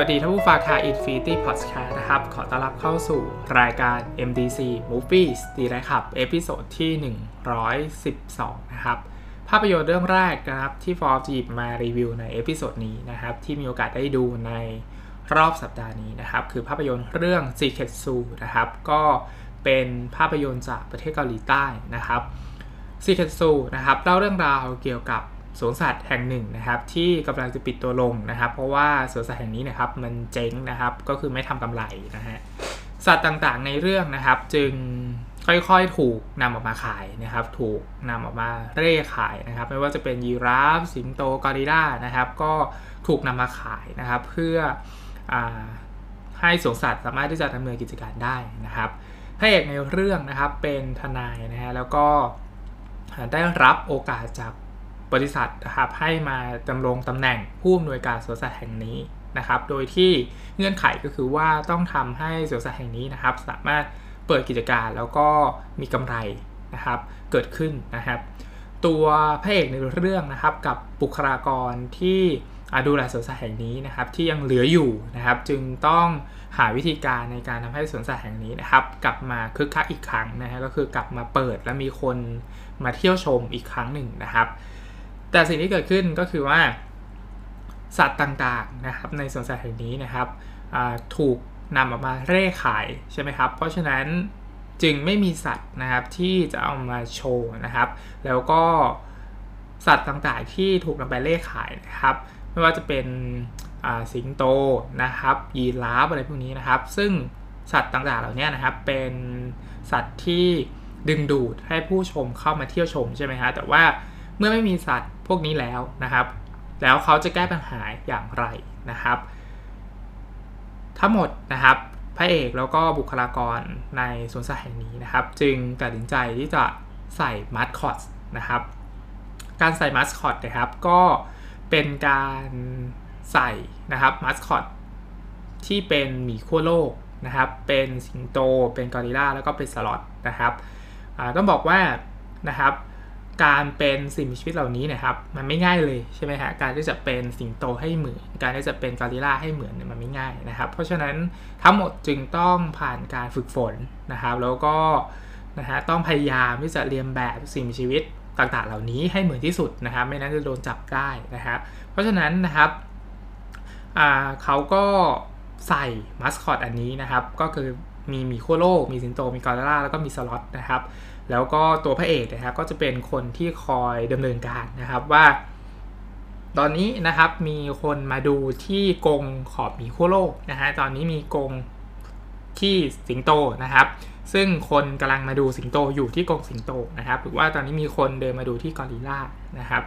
สวัสดีท่านผู้ฟังค่ะ Infinity Podcast นะครับ ขอต้อนรับเข้าสู่รายการ MDC Movies Delight Club episode ที่ 112 นะครับ ภาพยนตร์เรื่องแรกนะครับ ที่ฟอร์จะหยิบมารีวิวใน episode นี้นะครับ ที่มีโอกาสได้ดูในรอบสัปดาห์นี้นะครับ คือภาพยนตร์เรื่อง Secret Zoo นะครับ ก็เป็นภาพยนตร์จากประเทศเกาหลีใต้นะครับ Secret Zoo นะครับเล่าเรื่องราวเกี่ยวกับ สวนสัตว์แห่งหนึ่งนะครับที่กำลังจะปิดตัวลงนะครับ เพราะว่าสวนสัตว์แห่งนี้นะครับมันเจ๊งนะครับก็คือไม่ทำกำไรนะฮะสัตว์ต่างๆในเรื่องนะครับจึงค่อยๆ ถูกนำออกมาขายนะครับ ถูกนำออกมาเร่ขายนะครับ ไม่ว่าจะเป็นยีราฟ สิงโตกอริลลานะครับ ก็ถูกนำมาขายนะครับ เพื่ออให้สวนสัตว์สามารถที่จะดำเนินกิจการได้นะครับพระเอกในเรื่องนะครับเป็นทนายนะฮะแล้วก็ได้รับโอกาสจาก บริษัทนะครับให้มาดำรงตำแหน่งผู้อำนวยการสวนสัตว์แห่งนี้นะครับ โดยที่เงื่อนไขก็คือว่าต้องทำให้สวนสัตว์แห่งนี้นะครับ สามารถเปิดกิจการแล้วก็มีกำไรนะครับเกิดขึ้นนะครับ ตัวพระเอกในเรื่องนะครับกับบุคลากรที่ดูแลสวนสัตว์แห่งนี้นะครับ ที่ยังเหลืออยู่นะครับ จึงต้องหาวิธีการในการทำให้สวนสัตว์แห่งนี้นะครับ กลับมาคึกคักอีกครั้งนะฮะก็คือกลับมาเปิดและมีคนมาเที่ยวชมอีกครั้งหนึ่งนะครับ แต่สิ่งที่เกิดขึ้นก็คือว่า สัตว์ต่างๆนะครับในสวนสัตว์แห่งนี้นะครับถูกนำออกมาเร่ขายใช่ไหมครับ เพราะฉะนั้นจึงไม่มีสัตว์นะครับที่จะเอามาโชว์นะครับ แล้วก็สัตว์ต่างๆที่ถูกนำไปเร่ขายนะครับ ไม่ว่าจะเป็นสิงโตนะครับ ยีราฟอะไรพวกนี้นะครับ ซึ่งสัตว์ต่างๆเหล่านี้นะครับ เป็นสัตว์ที่ดึงดูดให้ผู้ชมเข้ามาเที่ยวชมใช่ไหมฮะแต่ว่า เมื่อไม่มีสัตว์พวกนี้แล้วนะครับ แล้วเขาจะแก้ปัญหาอย่างไรนะครับ ทั้งหมดนะครับพระเอกแล้วก็บุคลากรในสวนสัตว์แห่งนี้นะครับ จึงตัดสินใจที่จะใส่มัสคอตนะครับ การใส่มัสคอตนะครับก็เป็นการใส่นะครับมัสคอตที่เป็นหมีขั้วโลกนะครับ เป็นสิงโต เป็นกอริลลาแล้วก็เป็นสล็อตนะครับต้องบอกว่านะครับ การเป็นสิ่งมีชีวิตเหล่านี้นะครับ มันไม่ง่ายเลยใช่ไหมฮะการที่จะเป็นสิงโตให้เหมือน การที่จะเป็นกอริลลาให้เหมือนเนี่ยมันไม่ง่ายนะครับ เพราะฉะนั้นทั้งหมดจึงต้องผ่านการฝึกฝนนะครับ แล้วก็นะฮะต้องพยายามที่จะเรียนแบบสิ่งมีชีวิตต่างๆ เหล่านี้ให้เหมือนที่สุดนะครับ ไม่นั้นจะโดนจับได้นะครับเพราะฉะนั้นนะครับเขาก็ใส่มัสคอตอันนี้นะครับ ก็คือมีมีโคโลก มีสิงโต มีกอริลลาแล้วก็มีสล็อตนะครับ แล้วก็ตัวพระเอกนะครับก็จะเป็นคนที่คอยดำเนินการนะครับว่า ตอนนี้นะครับมีคนมาดูที่กรงขอบหมีขั้วโลกนะฮะตอนนี้มีกรงที่สิงโตนะครับ ซึ่งคนกำลังมาดูสิงโตอยู่ที่กรงสิงโตนะครับหรือว่าตอนนี้มีคนเดินมาดูที่กอริลลานะครับ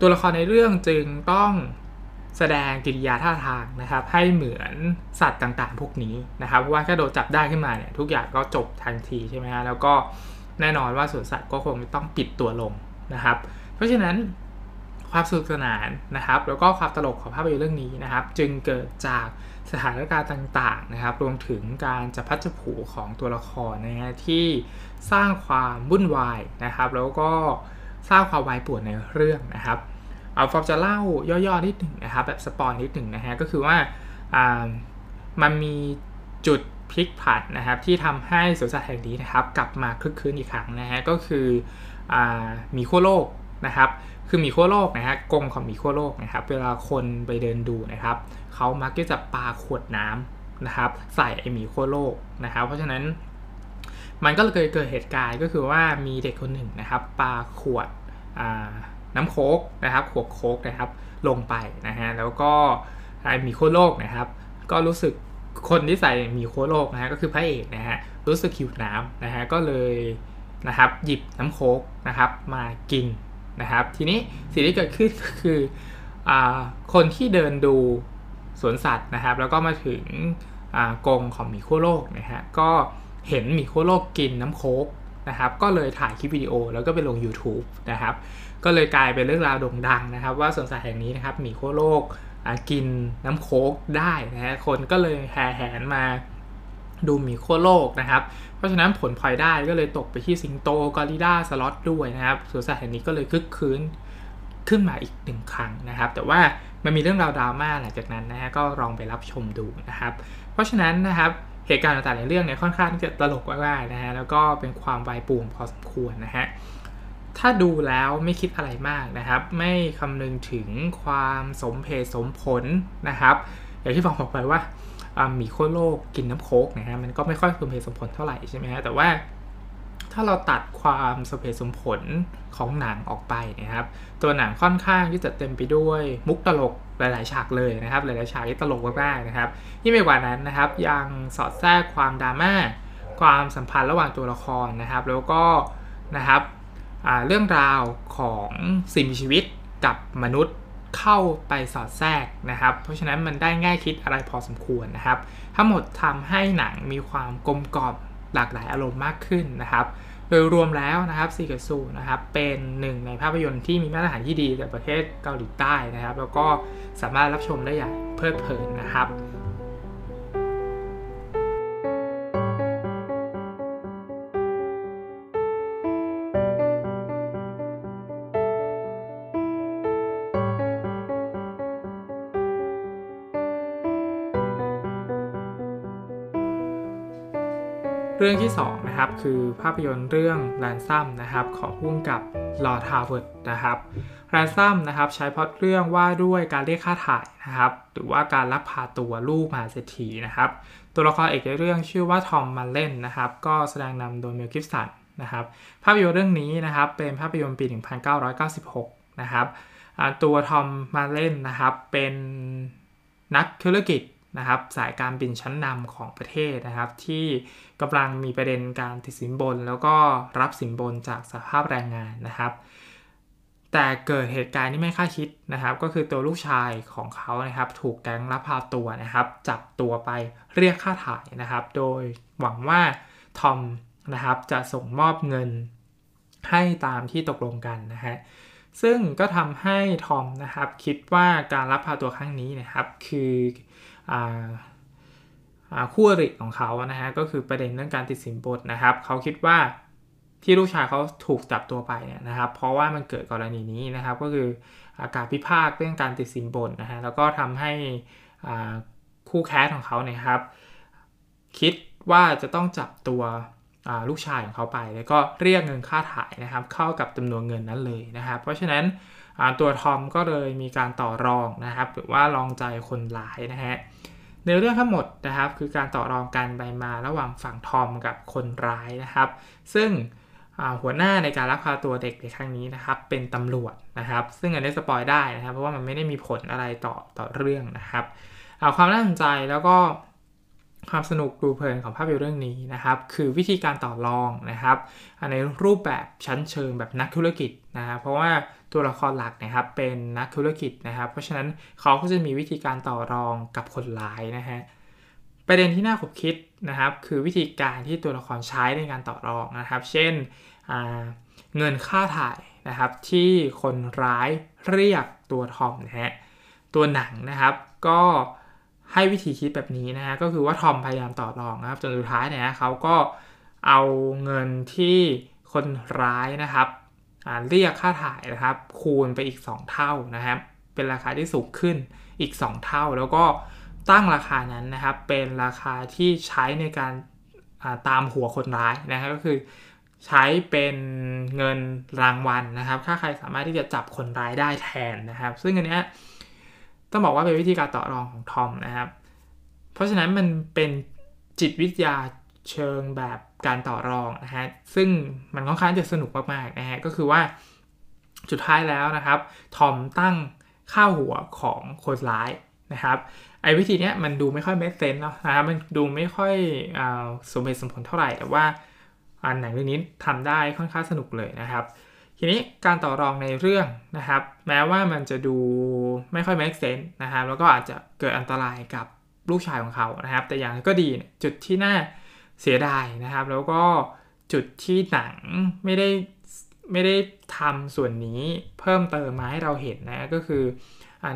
ตัวละครในเรื่องจึงต้อง แสดงกิริยาท่าทางนะครับ ให้เหมือนสัตว์ต่างๆ พวกนี้นะครับเพราะว่าถ้าโดนจับได้ขึ้นมาเนี่ยทุกอย่างก็จบทันทีใช่ไหมฮะแล้วก็แน่นอนว่าสวนสัตว์ก็คงต้องปิดตัวลงนะครับ เพราะฉะนั้นความสนุกสนานนะครับ แล้วก็ความตลกของภาพยนตร์เรื่องนี้นะครับ จึงเกิดจากสถานการณ์ต่างๆนะครับ รวมถึงการจะพัฒผูของตัวละครนะฮะที่สร้างความวุ่นวายนะครับ แล้วก็สร้างความวายปวนในเรื่องนะครับ เอาฟอร์จะเล่าย่อๆนิดหนึ่งนะครับแบบสปอยนิดหนึ่งนะฮะก็คือว่ามันมีจุดพลิกผันนะครับที่ทำให้สวนสัตว์แห่งนี้นะครับกลับมาคึกคืนอีกครั้งนะฮะก็คืออมีขั้วโลกนะครับคือมีขั้วโลกนะฮะกรงของมีขั้วโลกนะครับเวลาคนไปเดินดูนะครับเขามักจะปาขวดน้ำนะครับใส่ไอหมีขั้วโลกนะครับเพราะฉะนั้นมันก็เลยเกิดเหตุการณ์ก็คือว่ามีเด็กคนหนึ่งนะครับปาขวด น้ำโค้กนะครับขวดโค้กนะครับลงไปนะฮะแล้วก็มีโคโลกนะครับ ก็รู้สึกคนที่ใส่มีโคโลกนะฮะก็คือพระเอกนะฮะรู้สึกหิวน้ำนะฮะก็เลยนะครับหยิบน้ำโค้กนะครับมากินนะครับทีนี้สิ่งที่เกิดขึ้นก็คืออคนที่เดินดูสวนสัตว์นะครับ แล้วก็มาถึงกรงของหมีขั้วโลกนะฮะก็เห็นหมีขั้วโลกกินน้ำโค้กนะครับ ก็เลยถ่ายคลิปวิดีโอแล้วก็ไปลง YouTube นะครับ ก็เลยกลายเป็นเรื่องราวโด่งดังนะครับ ว่าสวนสัตว์แห่งนี้นะครับมีขั้วโลกกินน้ำโค้กได้นะฮะคนก็เลยแห่แหนมาดูหมีขั้วโลกนะครับ เพราะฉะนั้นผลพลอยได้ก็เลยตกไปที่สิงโตกอริลลาสล็อตด้วยนะครับสวนสัตว์แห่งนี้ก็เลยคึกคืนขึ้นมาอีกหนึ่งครั้งนะครับ แต่ว่ามันมีเรื่องราวดราม่าหลังจากนั้นนะฮะก็ลองไปรับชมดูนะครับ เพราะฉะนั้นนะครับเหตุการณ์ต่างๆในเรื่องเนี่ยค่อนข้างที่จะตลกมากๆนะฮะแล้วก็เป็นความวายป่วงพอสมควรนะฮะ ถ้าดูแล้วไม่คิดอะไรมากนะครับ ไม่คำนึงถึงความสมเพศสมผลนะครับ อย่างที่ผมบอกไปว่ามีโคโลกกินน้ำโคกนะฮะมันก็ไม่ค่อยสมเหตุสมผลเท่าไหร่ใช่ไหมฮะแต่ว่าถ้าเราตัดความสมเหตุสมผลของหนังออกไปนะครับ ตัวหนังค่อนข้างที่จะเต็มไปด้วยมุกตลกหลาย ๆ ฉากเลยนะครับ หลาย ๆ ฉากที่ตลกมากๆนะครับที่งไม่กว่านั้นนะครับ ยังสอดแทรกความดราม่าความสัมพันธ์ระหว่างตัวละครนะครับ แล้วก็นะครับ เรื่องราวของสิ่งมีชีวิตกับมนุษย์เข้าไปสอดแทรกนะครับ เพราะฉะนั้นมันได้ง่ายคิดอะไรพอสมควรนะครับ ทั้งหมดทำให้หนังมีความกลมกล่อมหลากหลายอารมณ์มากขึ้นนะครับ โดยรวมแล้วนะครับซีกัสูนะครับเป็นหนึ่งในภาพยนตร์ที่มีมาตรฐานที่ดีจากประเทศเกาหลีใต้นะครับ แล้วก็สามารถรับชมได้อย่างเพลิดเพลินนะครับ เรื่องที่2นะครับคือภาพยนตร์เรื่อง Ransom นะครับของผู้กำกับ Ron Howard นะครับ Ransom นะครับใช้พล็อตเรื่องว่าด้วยการเรียกค่าไถ่นะครับหรือว่าการลักพาตัวลูกมหาเศรษฐีนะครับตัวละครเอกในเรื่องชื่อว่า Tom Mullen นะครับก็แสดงนำโดย Mel Gibson นะครับภาพยนตร์เรื่องนี้นะครับเป็นภาพยนตร์ปี 1996 นะครับตัว Tom Mullen นะครับเป็นนักธุรกิจ นะครับสายการบินชั้นนำของประเทศนะครับ ที่กำลังมีประเด็นการติดสินบน แล้วก็รับสินบนจากสภาพแรงงานนะครับ แต่เกิดเหตุการณ์ที่ไม่คาดคิดนะครับ ก็คือตัวลูกชายของเขานะครับ ถูกแก๊งลักพาตัวนะครับ จับตัวไปเรียกค่าถ่ายนะครับ โดยหวังว่าทอมนะครับจะส่งมอบเงินให้ตามที่ตกลงกันนะฮะซึ่งก็ทำให้ทอมนะครับคิดว่าการรับพาตัวครั้งนี้นะครับ คือ คู่อริของเขานะฮะก็คือประเด็นเรื่องการติดสินบนนะครับเขาคิดว่าที่ลูกชายเขาถูกจับตัวไปเนี่ยนะครับ เพราะว่ามันเกิดกรณีนี้นะครับ ก็คืออากาศพิพากเรื่องการติดสินบนนะฮะแล้วก็ทำให้คู่แคสของเขาเนี่ยครับ คิดว่าจะต้องจับตัวลูกชายของเขาไป แล้วก็เรียกเงินค่าถ่ายนะครับ เข้ากับจำนวนเงินนั้นเลยนะครับ เพราะฉะนั้น ตัวทอมก็เลยมีการต่อรองนะครับหรือว่าลองใจคนร้ายนะฮะในเรื่องทั้งหมดนะครับคือการต่อรองกันไปมาระหว่างฝั่งทอมกับคนร้ายนะครับ ซึ่งหัวหน้าในการลักพาตัวเด็กในครั้งนี้นะครับ เป็นตำรวจนะครับ ซึ่งอันนี้สปอยได้นะครับ เพราะว่ามันไม่ได้มีผลอะไรต่อต่อเรื่องนะครับเอาความน่าสนใจแล้วก็ความสนุกดูเพลินของภาพยนตร์เรื่องนี้นะครับ คือวิธีการต่อรองนะครับในรูปแบบชั้นเชิงแบบนักธุรกิจนะครับเพราะว่า ตัวละครหลักนะครับเป็นนักธุรกิจนะครับ เพราะฉะนั้นเขาก็จะมีวิธีการต่อรองกับคนร้ายนะฮะประเด็นที่น่าขบคิดนะครับ คือวิธีการที่ตัวละครใช้ในการต่อรองนะครับ เช่นเงินค่าถ่ายนะครับ ที่คนร้ายเรียกตัวทอมนะฮะตัวหนังนะครับก็ให้วิธีคิดแบบนี้นะฮะก็คือว่าทอมพยายามต่อรองนะครับ จนสุดท้ายเนี่ยเขาก็เอาเงินที่คนร้ายนะครับ เรียกค่าถ่ายนะครับคูณไปอีก 2 เท่านะครับ เป็นราคาที่สูงขึ้นอีก 2 เท่า แล้วก็ตั้งราคานั้นนะครับเป็นราคาที่ใช้ในการตามหัวคนร้ายนะครับก็คือใช้เป็นเงินรางวัลนะครับ ถ้าใครสามารถที่จะจับคนร้ายได้แทนนะครับ ซึ่งอันนี้ต้องบอกว่าเป็นวิธีการต่อรองของทอมนะครับ เพราะฉะนั้นมันเป็นจิตวิทยา เชิงแบบการต่อรองนะฮะซึ่งมันค่อนข้างจะสนุกมากๆนะฮะก็คือว่าสุดท้ายแล้วนะครับทอมตั้งข้าวหัวของคนร้ายนะครับไอ้วิธีนี้มันดูไม่ค่อยเมสเซนเนาะนะครับมันดูไม่ค่อยอสมเหตุสมผลเท่าไหร่แต่ว่าอันหนเรื่องนี้ทำได้ค่อนข้างสนุกเลยนะครับ ทีนี้การต่อรองในเรื่องนะครับ แม้ว่ามันจะดูไม่ค่อย make sense นะครับแล้วก็อาจจะเกิดอันตรายกับลูกชายของเขานะครับ แต่อย่างก็ดีจุดที่น่า เสียดายนะครับ แล้วก็จุดที่หนังไม่ได้ไม่ได้ทำส่วนนี้เพิ่มเติมมาให้เราเห็นนะก็คือ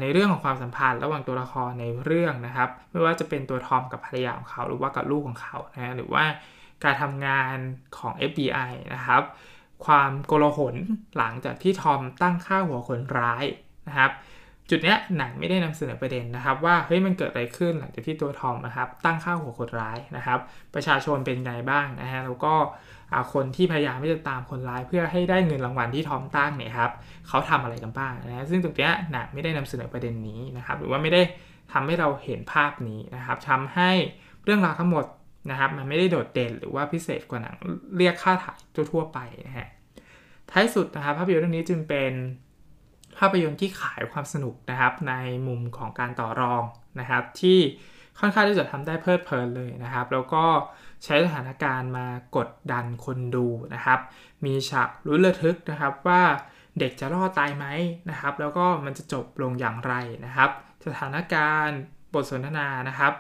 ในเรื่องของความสัมพันธ์ระหว่างตัวละครในเรื่องนะครับ ไม่ว่าจะเป็นตัวทอมกับภรรยาของเขา หรือว่ากับลูกของเขานะหรือว่าการทำงานของ FBI นะครับ ความโกลาหลหลังจากที่ทอมตั้งค่าหัวคนร้ายนะครับ จุดเนี้ยหนังไม่ได้นำเสนอประเด็นนะครับ ว่าเฮ้ยมันเกิดอะไรขึ้นหลังจากที่ตัวทอมนะครับตั้งค่าหัวคนร้ายนะครับ ประชาชนเป็นไงบ้างนะฮะแล้วก็คนที่พยายามที่จะตามคนร้ายเพื่อให้ได้เงินรางวัลที่ทอมตั้งเนี่ยครับเขาทำอะไรกันบ้างนะซึ่งตรงเนี้ยหนังไม่ได้นำเสนอประเด็นนี้นะครับ หรือว่าไม่ได้ทำให้เราเห็นภาพนี้นะครับทำให้เรื่องราวทั้งหมดนะครับมันไม่ได้โดดเด่นหรือว่าพิเศษกว่าหนังเรียกค่าถ่ายทั่วๆไปนะฮะท้ายสุดนะครับภาพยนตร์เรื่องนี้จึงเป็น ภาพยนตร์ที่ขายความสนุกนะครับ ในมุมของการต่อรองนะครับ ที่ค่อนข้างที่จะทำได้เพลิดเพลินเลยนะครับ แล้วก็ใช้สถานการณ์มากดดันคนดูนะครับ มีฉากลุ้นระทึกนะครับว่าเด็กจะรอดตายไหมนะครับ แล้วก็มันจะจบลงอย่างไรนะครับ สถานการณ์บทสนทนานะครับ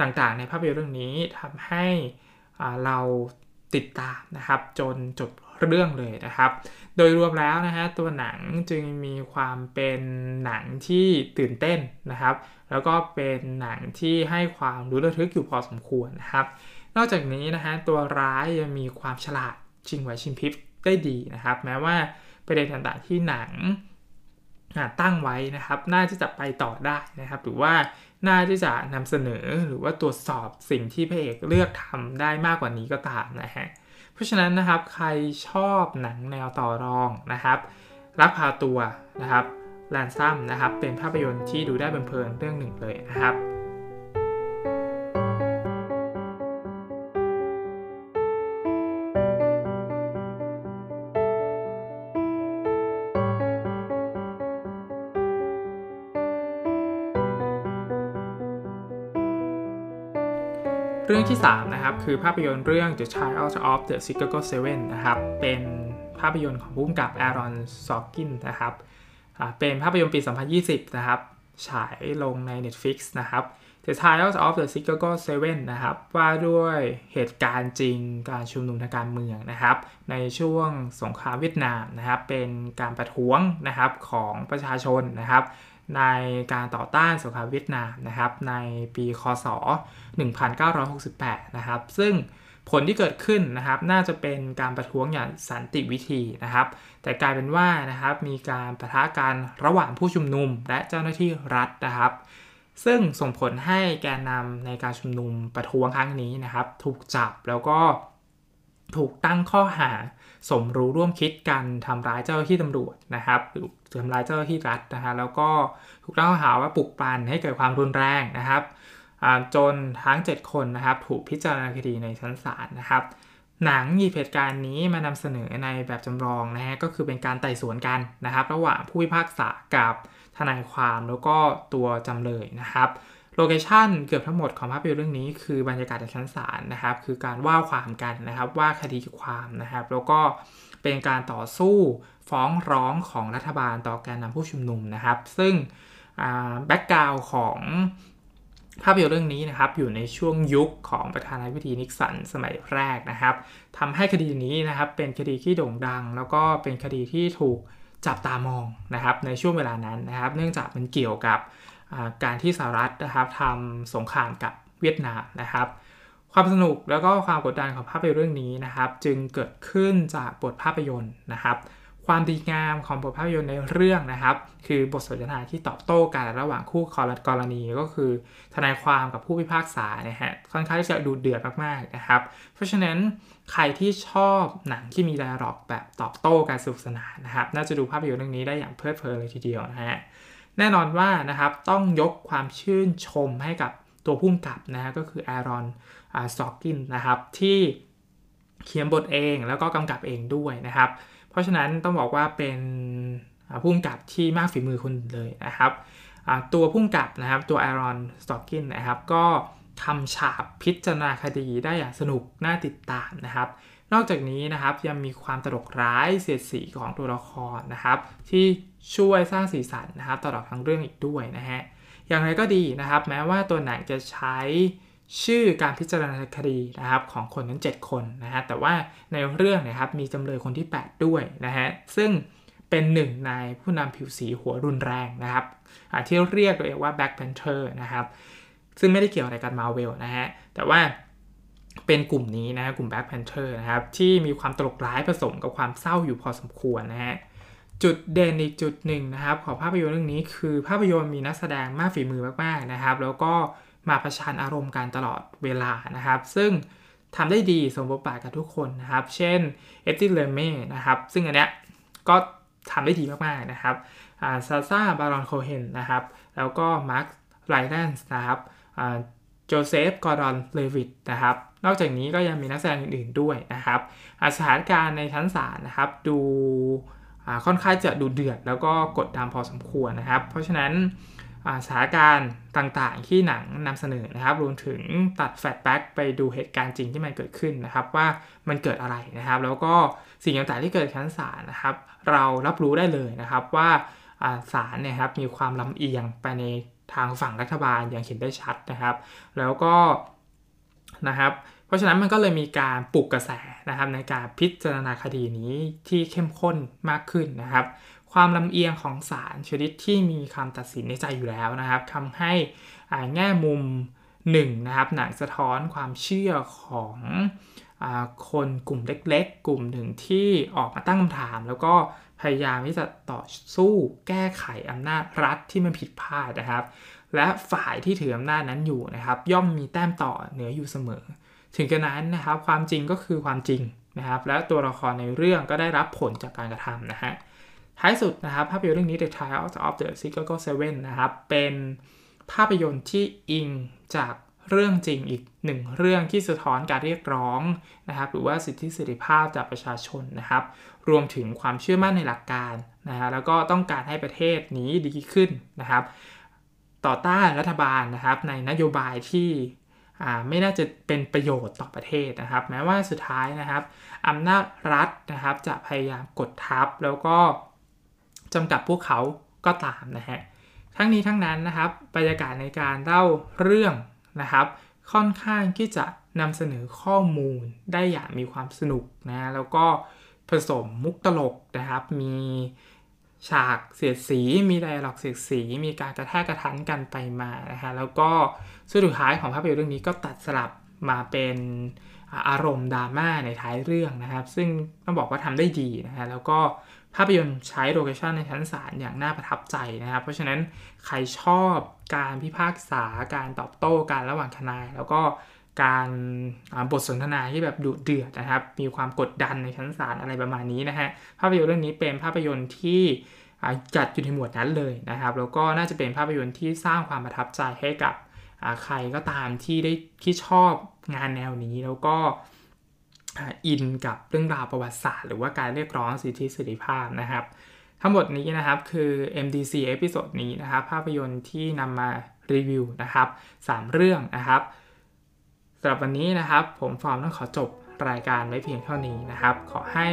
ต่างๆ ในภาพยนตร์เรื่องนี้ทำให้เราติดตามนะครับ จนจบ เรื่องเลยนะครับ โดยรวมแล้วนะฮะตัวหนังจึงมีความเป็นหนังที่ตื่นเต้นนะครับ แล้วก็เป็นหนังที่ให้ความรู้ระทึกอยู่พอสมควรนะครับ นอกจากนี้นะฮะตัวร้ายยังมีความฉลาดชิงไหวชิงพริบได้ดีนะครับ แม้ว่าประเด็นต่างๆที่หนังตั้งไว้นะครับ น่าที่จะไปต่อได้นะครับ หรือว่าน่าที่จะนำเสนอหรือว่าตรวจสอบสิ่งที่พระเอกเลือกทำได้มากกว่านี้ก็ตามนะฮะ เพราะฉะนั้นนะครับใครชอบหนังแนวต่อรองนะครับ รักพาตัวนะครับแลนซัมนะครับเป็นภาพยนตร์ที่ดูได้เพลินเรื่องหนึ่งเลยนะครับ รื่องที่ 3 นะครับ คือภาพยนตร์เรื่อง The Child of the Chicago Seven นะครับ เป็นภาพยนตร์ของผู้กำกับแอรอนซอกินนะครับ เป็นภาพยนตร์ปี 2020 นะครับ ฉายลงใน Netflix นะครับ The Trials of the Chicago Seven นะครับ ว่าด้วยเหตุการณ์จริงการชุมนุมทางการเมืองนะครับ ในช่วงสงครามเวียดนามนะครับ เป็นการประท้วงนะครับของประชาชนนะครับ ในการต่อต้านสงครามเวียดนามนะครับในปีคศ 1968 นะครับ ซึ่งผลที่เกิดขึ้นนะครับน่าจะเป็นการประท้วงอย่างสันติวิธีนะครับ แต่กลายเป็นว่านะครับมีการประทะกันระหว่างผู้ชุมนุมและเจ้าหน้าที่รัฐนะครับ ซึ่งส่งผลให้แกนนำในการชุมนุมประท้วงครั้งนี้นะครับ ถูกจับแล้วก็ถูกตั้งข้อหาสมรู้ร่วมคิดกันทำร้ายเจ้าหน้าที่ตำรวจนะครับ ทำร้ายเจ้าหน้าที่รัฐนะฮะแล้วก็ถูกตั้งข้อหาว่าปลุกปั่นให้เกิดความรุนแรงนะครับจนทั้ง 7 คนนะครับ ถูกพิจารณาคดีในชั้นศาลนะครับ หนังหยิบเหตุการณ์นี้มานำเสนอในแบบจำลองนะฮะก็คือเป็นการไต่สวนกันนะครับ ระหว่างผู้พิพากษากับทนายความแล้วก็ตัวจำเลยนะครับโลเคชั่นเกือบทั้งหมดของภาพยนตร์เรื่องนี้คือบรรยากาศในชั้นศาลนะครับ คือการว่าความกันนะครับว่าคดีความนะครับ แล้วก็เป็นการต่อสู้ ฟ้องร้องของรัฐบาลต่อการนำผู้ชุมนุมนะครับ ซึ่งแบ็กกราวของภาพยนตร์เรื่องนี้นะครับอยู่ในช่วงยุคของประธานาธิบดีนิกสันสมัยแรกนะครับทำให้คดีนี้นะครับเป็นคดีที่โด่งดัง แล้วก็เป็นคดีที่ถูกจับตามองนะครับในช่วงเวลานั้นนะครับ เนื่องจากมันเกี่ยวกับการที่สหรัฐนะครับทำสงครามกับเวียดนามนะครับ ความสนุกแล้วก็ความกดดันของภาพยนตร์เรื่องนี้นะครับ จึงเกิดขึ้นจากบทภาพยนตร์นะครับ ความดีงามของบทภาพยนตร์ในเรื่องนะครับ คือบทสนทนาที่ตอบโต้กันระหว่างคู่กรณีก็คือ ทนายความกับผู้พิพากษานะฮะค่อนข้างที่จะดูเดือดมากๆนะครับ เพราะฉะนั้นใครที่ชอบหนังที่มีไดอะล็อกแบบตอบโต้การสนุกสนานนะครับ น่าจะดูภาพยนตร์เรื่องนี้ได้อย่างเพลิดเพลินเลยทีเดียวนะฮะแน่นอนว่านะครับต้องยกความชื่นชมให้กับตัวผู้กำกับนะฮะก็คือ Aaron Sorkin นะครับที่เขียนบทเองแล้วก็กำกับเองด้วยนะครับ เพราะฉะนั้นต้องบอกว่าเป็นผู้กำกับที่มากฝีมือคนเลยนะครับ ตัวผู้กำกับนะครับตัว Aaron Sorkin นะครับก็ทำฉากพิจารณาคดีได้อย่างสนุกน่าติดตามนะครับ นอกจากนี้นะครับยังมีความตลกร้ายเสียดสีของตัวละครนะครับ ที่ช่วยสร้างสีสันนะครับตลอดทั้งเรื่องอีกด้วยนะฮะอย่างไรก็ดีนะครับ แม้ว่าตัวหนังจะใช้ ชื่อการพิจารณาคดีนะครับของคนนั้น 7 คนนะฮะแต่ว่าในเรื่องนะครับมีจำเลยคนที่ 8 ด้วยนะฮะซึ่งเป็นหนึ่งในผู้นำผิวสีหัวรุนแรงนะครับที่เรียกตัวเองว่า Black Panther นะครับซึ่งไม่ได้เกี่ยวอะไรกับมาเวลนะฮะแต่ว่าเป็นกลุ่มนี้นะกลุ่ม Black Panther นะครับที่มีความตลกร้ายผสมกับความเศร้าอยู่พอสมควรนะฮะจุดเด่นอีกจุดหนึ่งนะครับของภาพยนตร์เรื่องนี้คือภาพยนตร์มีนักแสดงมากฝีมือมากๆนะครับ แล้วก็ มาประชันอารมณ์กันตลอดเวลานะครับ ซึ่งทำได้ดีสมบทบาทกับทุกคนนะครับ เช่นเอ็ดดี้เรดเมย์นนะครับ ซึ่งอันเนี้ยก็ทำได้ดีมากๆนะครับซาชาบารอนโคเฮนนะครับ แล้วก็มาร์คไรแลนส์นะครับโจเซฟ กอร์ดอนเลวิตนะครับ นอกจากนี้ก็ยังมีนักแสดงอื่นๆด้วยนะครับสถานการณ์ในชั้นศาลนะครับ ดูค่อนข้างจะดูเดือดแล้วก็กดดันพอสมควรนะครับ เพราะฉะนั้น สถานการณ์ต่างๆ ที่หนังนำเสนอนะครับ รวมถึงตัดแฟลชแบ็กไปดูเหตุการณ์จริงที่มันเกิดขึ้นนะครับ ว่ามันเกิดอะไรนะครับ แล้วก็สิ่งต่างๆที่เกิดชั้นศาลนะครับ เรารับรู้ได้เลยนะครับว่าศาลเนี่ยครับมีความลำเอียงไปในทางฝั่งรัฐบาลอย่างเห็นได้ชัดนะครับ แล้วก็นะครับ เพราะฉะนั้นมันก็เลยมีการปลุกกระแสนะครับในการพิจารณาคดีนี้ที่เข้มข้นมากขึ้นนะครับ ความลำเอียงของศาลชนิดที่มีคำตัดสินในใจอยู่แล้วนะครับทำให้แง่มุมหนึ่งนะครับหนังสะท้อนความเชื่อของอคนกลุ่มเล็กๆ กลุ่มหนึ่งที่ออกมาตั้งคำถาม แล้วก็พยายามที่จะต่อสู้แก้ไขอำนาจรัฐที่มันผิดพลาดนะครับ และฝ่ายที่ถืออำนาจนั้นอยู่นะครับ ย่อมมีแต้มต่อเหนืออยู่เสมอ ถึงกระนั้นนะครับความจริงก็คือความจริงนะครับ และตัวละครในเรื่องก็ได้รับผลจากการกระทำนะฮะ ท้ายสุดนะครับ ภาพยนตร์เรื่องนี้ The Trial of the Chicago Seven นะครับ เป็นภาพยนตร์ที่อิงจากเรื่องจริงอีกหนึ่งเรื่องที่สะท้อนการเรียกร้องนะครับ หรือว่าสิทธิเสรีภาพจากประชาชนนะครับ รวมถึงความเชื่อมั่นในหลักการนะฮะแล้วก็ต้องการให้ประเทศนี้ดีขึ้นนะครับ ต่อต้านรัฐบาลนะครับ ในนโยบายที่ไม่น่าจะเป็นประโยชน์ต่อประเทศนะครับ แม้ว่าสุดท้ายนะครับอำนาจรัฐนะครับจะพยายามกดทับแล้วก็ จำกัดพวกเขาก็ตามนะฮะทั้งนี้ทั้งนั้นนะครับบรรยากาศในการเล่าเรื่องนะครับ ค่อนข้างที่จะนำเสนอข้อมูลได้อย่างมีความสนุกนะแล้วก็ผสมมุกตลกนะครับ มีฉากเสียดสี มีไดอะล็อกเสียดสี มีการกระแทกกระทันกันไปมานะฮะแล้วก็สุดท้ายของภาพยนตร์เรื่องนี้ก็ตัดสลับมาเป็นอารมณ์ดราม่าในท้ายเรื่องนะครับ ซึ่งต้องบอกว่าทำได้ดีนะฮะแล้วก็ ภาพยนตร์ใช้โลเคชันในชั้นศาลอย่างน่าประทับใจนะครับ เพราะฉะนั้นใครชอบการพิพากษาการตอบโต้การระหว่างทนาย แล้วก็การบทสนทนาที่แบบดุเดือดนะครับ มีความกดดันในชั้นศาลอะไรประมาณนี้นะฮะภาพยนตร์เรื่องนี้เป็นภาพยนตร์ที่จัดอยู่ในหมวดนั้นเลยนะครับ แล้วก็น่าจะเป็นภาพยนตร์ที่สร้างความประทับใจให้กับใครก็ตามที่ได้ที่ชอบงานแนวนี้แล้วก็ อินกับเรื่องราวประวัติศาสตร์ หรือว่าการเรียกร้องสิทธิเสรีภาพนะครับ ทั้งหมดนี้นะครับคือ MDC เอพิโซดนี้นะครับ ภาพยนตร์ที่นำมารีวิวนะครับ 3 เรื่องนะครับสำหรับวันนี้นะครับ ผมฟอร์มต้องขอจบรายการไว้เพียงเท่านี้นะครับ ขอให้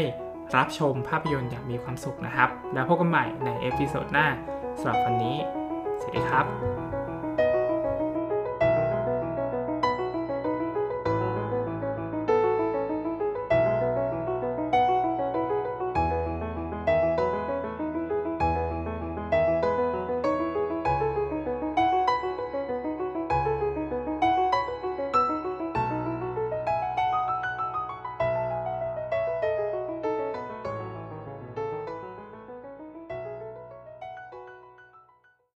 รับชมภาพยนตร์อย่างมีความสุขนะครับ แล้วพบกันใหม่ใน episode หน้าสำหรับวันนี้ สวัสดีครับ